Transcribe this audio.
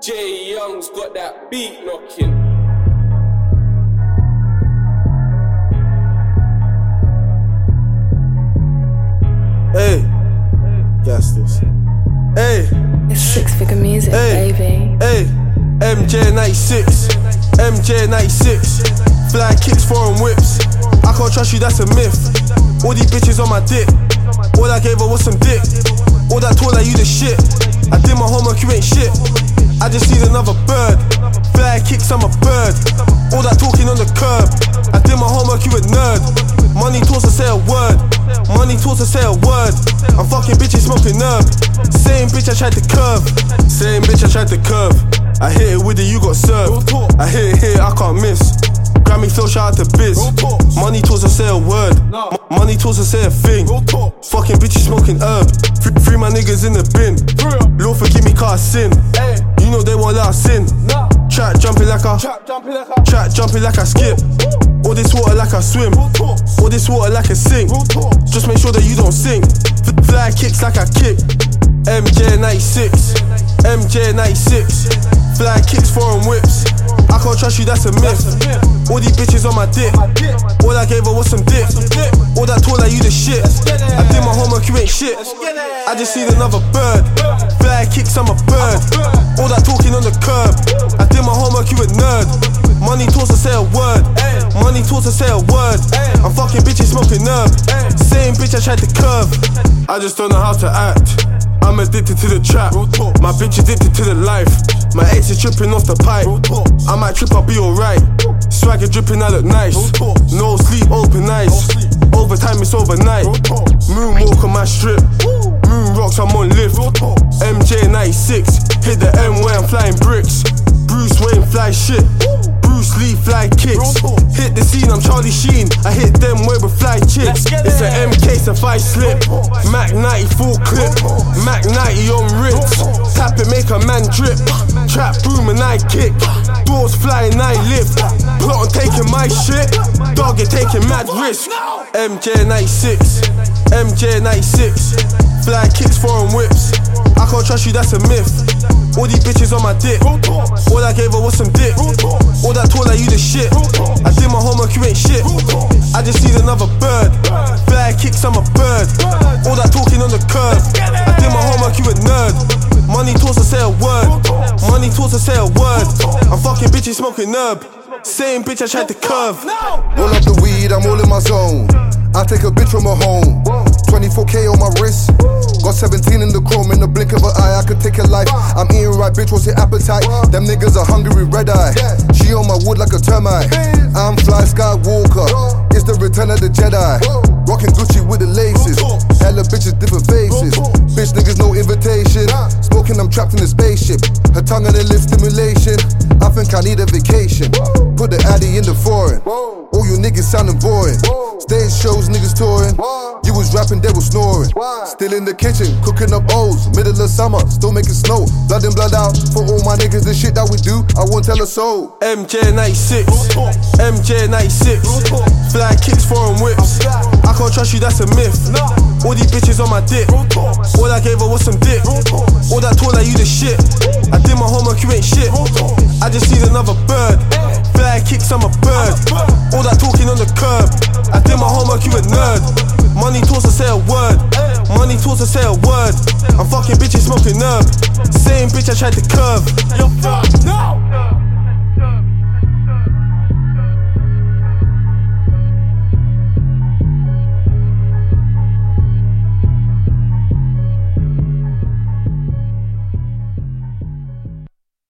Jay Youngs got that beat knocking. Hey, guess this. Hey, It's six figure music, Hey. baby. hey, MJ96, MJ96. Fly kicks, foreign whips. I can't trust you, that's a myth. All these bitches on my dick. All I gave her was some dick. All that talk like you the shit. I did my homework, you ain't shit. I just need another bird. Fly kicks, I'm a bird. All that talking on the curb. I did my homework, you a nerd. Money talks to say a word. Money talks to say a word. I'm fucking bitches smoking herb. Same bitch I tried to curve. Same bitch I tried to curve. I hit it with it, you got served. I hit it here, I can't miss. Grammy flow, shout out to Biz. Money talks to say a word. M- Money talks to say a thing. Fucking bitches smoking herb. Free, free my niggas in the bin. Lord forgive me, cause I sin. You know they won't let us in. Track jumping like I. Track jumping like I skip. All this water like I swim. All this water like I sink. Just make sure that you don't sink. F- Fly kicks like I kick. MJ96. MJ96. Fly kicks, foreign whips. I can't trust you, that's a myth. All these bitches on my dick. All I gave her was some dick. All that talk like you the shit. I did my homework, you ain't shit. I just need another bird. Fly kicks, I'm a bird. All that talking on the curb. I did my homework, you a nerd. Money talks to say a word. Money talks to say a word. I'm fucking bitches smoking herb. Same bitch I tried to curve. I just don't know how to act. I'm addicted to the trap. My bitch addicted to the life. My dripping off the pipe. I might trip, I'll be alright. Swagger dripping, I look nice. No sleep, open eyes. Overtime, it's overnight. Moonwalk on my strip. Moon rocks, I'm on lift. MJ 96. Hit the M where I'm flying bricks. Bruce Wayne fly shit. Bruce Lee fly kicks. Hit the scene, I'm Charlie Sheen. I hit them where with fly chicks. It's an MK, so if I slip. Mac 90 full clip. Mac 90 on rips. Tap it, make a man drip. Trap boom and I kick. Doors flying, I lift. Plot on taking my shit. Dog, you're taking mad risk. MJ 96. MJ 96. Fly kicks, foreign whips. I can't trust you, that's a myth. All these bitches on my dick. All I gave her was some dick. All that like you the shit. I did my homework, you ain't shit. I just need another bird. Fly kicks, I'm a bird. All that talking on the curb. I did my homework, you a nerd. Money talks to say a word. Money talks to say a word. I'm fucking bitches smoking herb. Same bitch I tried to curve. Roll up the weed, I'm all in my zone. I take a bitch from her home. 24k on my wrist. Got 17 in the chrome, in the blink of an eye, I could take a life. I'm eating right, bitch, what's your appetite? Them niggas are hungry red eye. She on my wood like a termite. I'm Fly Skywalker. It's the return of the Jedi. Rocking Gucci with the laces. Need a vacation. Put the addy in the foreign. All you niggas sounding boring. Stage shows, niggas touring. You was rapping, they was snoring. Still in the kitchen, cooking up O's. Middle of summer, still making snow. Blood in, blood out. For all my niggas, the shit that we do, I won't tell a soul. MJ 96. MJ 96. Fly kicks, foreign whips. I can't trust you, that's a myth. All these bitches on my dick. All I gave her was some dick. All that told like you the shit. I did my homework, you ain't shit. I another bird. Fly kicks, I'm a bird. All that talking on the curb. I did my homework, you a nerd. Money talks to say a word. Money talks to say a word. I'm fucking bitches smoking herb. Same bitch I tried to curve. You're fucked.